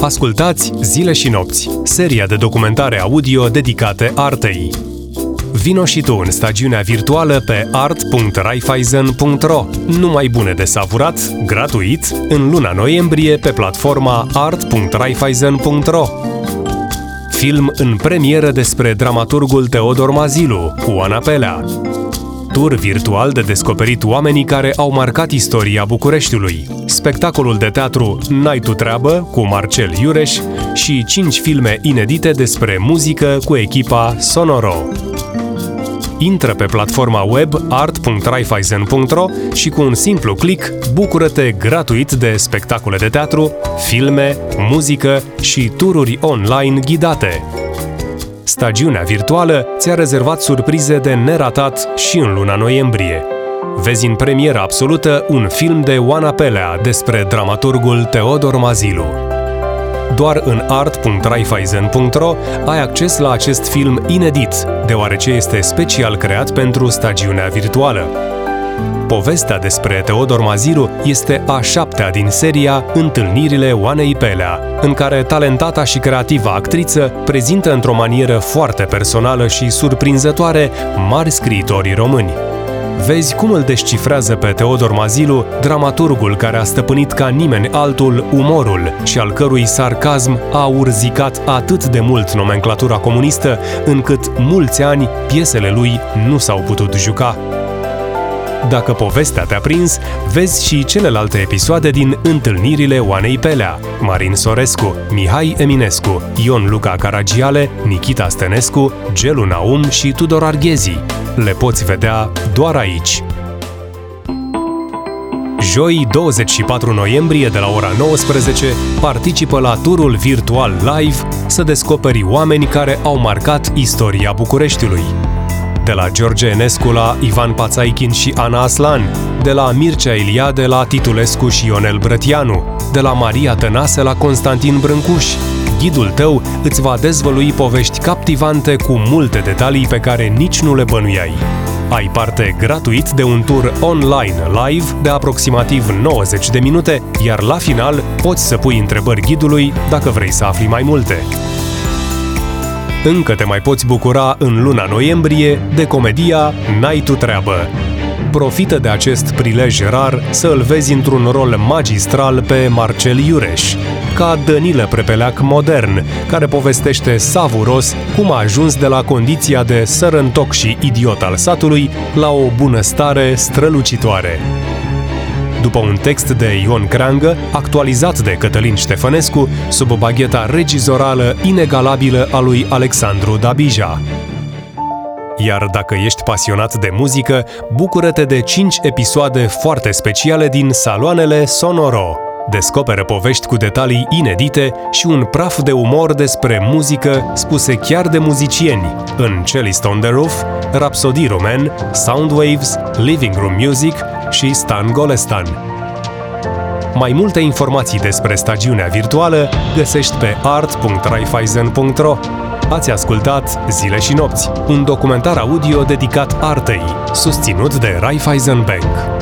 Ascultați Zile și nopți, seria de documentare audio dedicate artei. Vino și tu în stagiunea virtuală pe art.raiffeisen.ro Numai bune de savurat, gratuit, în luna noiembrie pe platforma art.raiffeisen.ro Film în premieră despre dramaturgul Teodor Mazilu, cu Ana Pelea. Tur virtual de descoperit oamenii care au marcat istoria Bucureștiului. Spectacolul de teatru N-ai tu treabă cu Marcel Iureș și 5 filme inedite despre muzică cu echipa Sonoro. Intră pe platforma web art.raiffeisen.ro și cu un simplu click bucură-te gratuit de spectacole de teatru, filme, muzică și tururi online ghidate. Stagiunea virtuală ți-a rezervat surprize de neratat și în luna noiembrie. Vezi în premieră absolută un film de Oana Pelea despre dramaturgul Teodor Mazilu. Doar în art.raiffeisen.ro ai acces la acest film inedit, deoarece este special creat pentru stagiunea virtuală. Povestea despre Teodor Maziru este a șaptea din seria Întâlnirile Oanei Pelea, în care talentata și creativa actriță prezintă într-o manieră foarte personală și surprinzătoare mari scriitorii români. Vezi cum îl descifrează pe Teodor Mazilu, dramaturgul care a stăpânit ca nimeni altul umorul și al cărui sarcasm a urzicat atât de mult nomenclatura comunistă, încât mulți ani piesele lui nu s-au putut juca. Dacă povestea te-a prins, vezi și celelalte episoade din Întâlnirile Oanei Pelea, Marin Sorescu, Mihai Eminescu, Ion Luca Caragiale, Nikita Stănescu, Gelu Naum și Tudor Arghezi. Le poți vedea doar aici. Joi 24 noiembrie de la ora 19 participă la turul virtual live să descoperi oameni care au marcat istoria Bucureștiului de la George Enescu la Ivan Pațaichin și Ana Aslan, de la Mircea Iliade la Titulescu și Ionel Brătianu, de la Maria Tănase la Constantin Brâncuș. Ghidul tău îți va dezvălui povești captivante cu multe detalii pe care nici nu le bănuiai. Ai parte gratuit de un tur online live de aproximativ 90 de minute, iar la final poți să pui întrebări ghidului dacă vrei să afli mai multe. Încă te mai poți bucura în luna noiembrie de comedia N-ai tu treabă. Profită de acest prilej rar să îl vezi într-un rol magistral pe Marcel Iureș, ca Dănilă Prepeleac modern, care povestește savuros cum a ajuns de la condiția de sărăntoc și idiot al satului la o bunăstare strălucitoare după un text de Ion Creangă, actualizat de Cătălin Ștefănescu, sub bagheta regizorală inegalabilă a lui Alexandru Dabija. Iar dacă ești pasionat de muzică, bucură-te de 5 episoade foarte speciale din Saloanele Sonoro. Descoperă povești cu detalii inedite și un praf de umor despre muzică spuse chiar de muzicieni în Cellist on the Roof, Rhapsody Roman, Soundwaves, Living Room Music și Stan Golestan. Mai multe informații despre stagiunea virtuală găsești pe art.raiffeisen.ro Ați ascultat Zile și nopți, un documentar audio dedicat artei, susținut de Raiffeisen Bank.